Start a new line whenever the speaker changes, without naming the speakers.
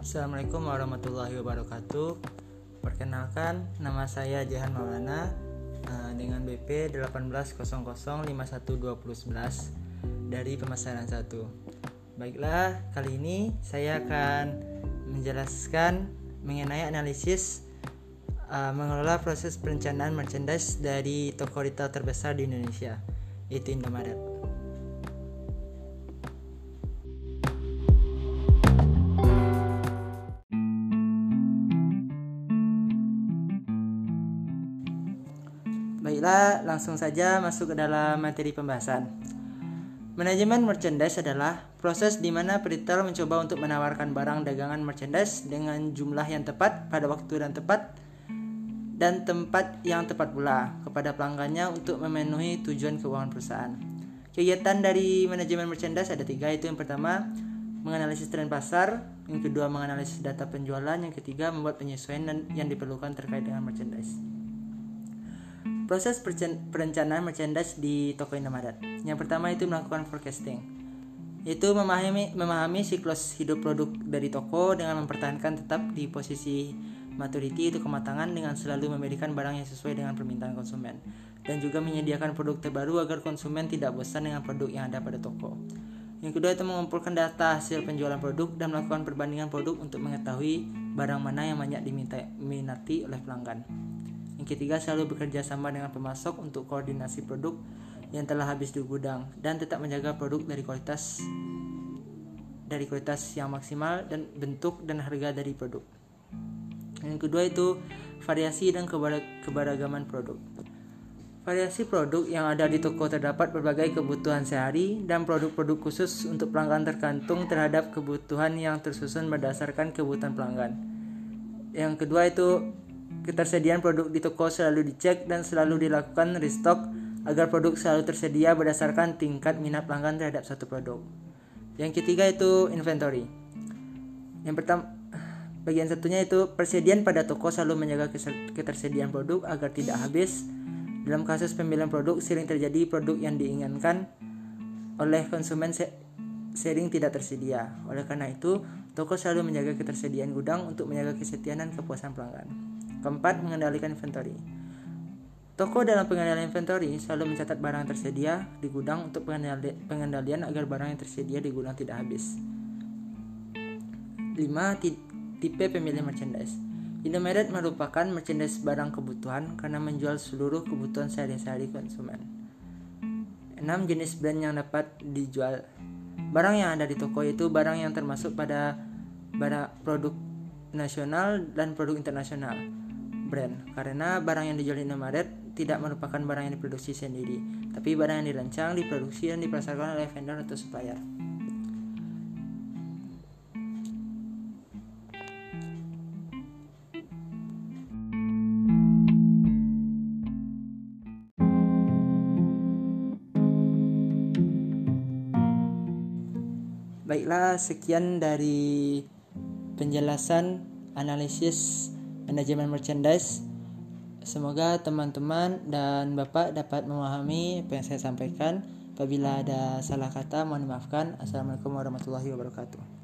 Assalamualaikum warahmatullahi wabarakatuh. Perkenalkan, nama saya Jahan Maulana uh, dengan BP 1800512111 dari pemasaran 1. Baiklah, kali ini saya akan menjelaskan mengenai analisis uh, mengelola proses perencanaan merchandise dari toko retail terbesar di Indonesia, yaitu Indomaret. Baiklah, langsung saja masuk ke dalam materi pembahasan. Manajemen merchandise adalah proses di mana retail mencoba untuk menawarkan barang dagangan merchandise dengan jumlah yang tepat pada waktu dan tepat dan tempat yang tepat pula kepada pelanggannya untuk memenuhi tujuan keuangan perusahaan. Kegiatan dari manajemen merchandise ada tiga, yaitu yang pertama menganalisis tren pasar, yang kedua menganalisis data penjualan, yang ketiga membuat penyesuaian yang diperlukan terkait dengan merchandise. Proses perencanaan merchandise di toko Indomaret. Yang pertama itu melakukan forecasting. Itu memahami memahami siklus hidup produk dari toko dengan mempertahankan tetap di posisi maturity itu kematangan dengan selalu memberikan barang yang sesuai dengan permintaan konsumen dan juga menyediakan produk terbaru agar konsumen tidak bosan dengan produk yang ada pada toko. Yang kedua itu mengumpulkan data hasil penjualan produk dan melakukan perbandingan produk untuk mengetahui barang mana yang banyak diminati oleh pelanggan. Ketiga, selalu bekerja sama dengan pemasok untuk koordinasi produk yang telah habis di gudang dan tetap menjaga produk dari kualitas dari kualitas yang maksimal dan bentuk dan harga dari produk. Yang kedua itu variasi dan keberagaman produk. Variasi produk yang ada di toko terdapat berbagai kebutuhan sehari dan produk-produk khusus untuk pelanggan tergantung terhadap kebutuhan yang tersusun berdasarkan kebutuhan pelanggan. Yang kedua itu Ketersediaan produk di toko selalu dicek dan selalu dilakukan restock agar produk selalu tersedia berdasarkan tingkat minat pelanggan terhadap satu produk. Yang ketiga itu inventory. Yang pertama bagian satunya itu persediaan pada toko selalu menjaga ketersediaan produk agar tidak habis. Dalam kasus pemilihan produk sering terjadi produk yang diinginkan oleh konsumen sering tidak tersedia. Oleh karena itu, toko selalu menjaga ketersediaan gudang untuk menjaga kesetiaan dan kepuasan pelanggan. Keempat, mengendalikan inventory. Toko dalam pengendalian inventory selalu mencatat barang tersedia di gudang untuk pengendalian agar barang yang tersedia di gudang tidak habis. 5. Tipe pemilih merchandise. Indomaret merupakan merchandise barang kebutuhan karena menjual seluruh kebutuhan sehari-hari konsumen. 6. Jenis brand yang dapat dijual. Barang yang ada di toko itu barang yang termasuk pada barang produk nasional dan produk internasional brand karena barang yang dijual di Indomaret tidak merupakan barang yang diproduksi sendiri, tapi barang yang dirancang, diproduksi dan dipasarkan oleh vendor atau supplier. Baiklah, sekian dari penjelasan analisis manajemen merchandise. Semoga teman-teman dan Bapak dapat memahami apa yang saya sampaikan. Apabila ada salah kata, mohon dimaafkan. Assalamualaikum warahmatullahi wabarakatuh.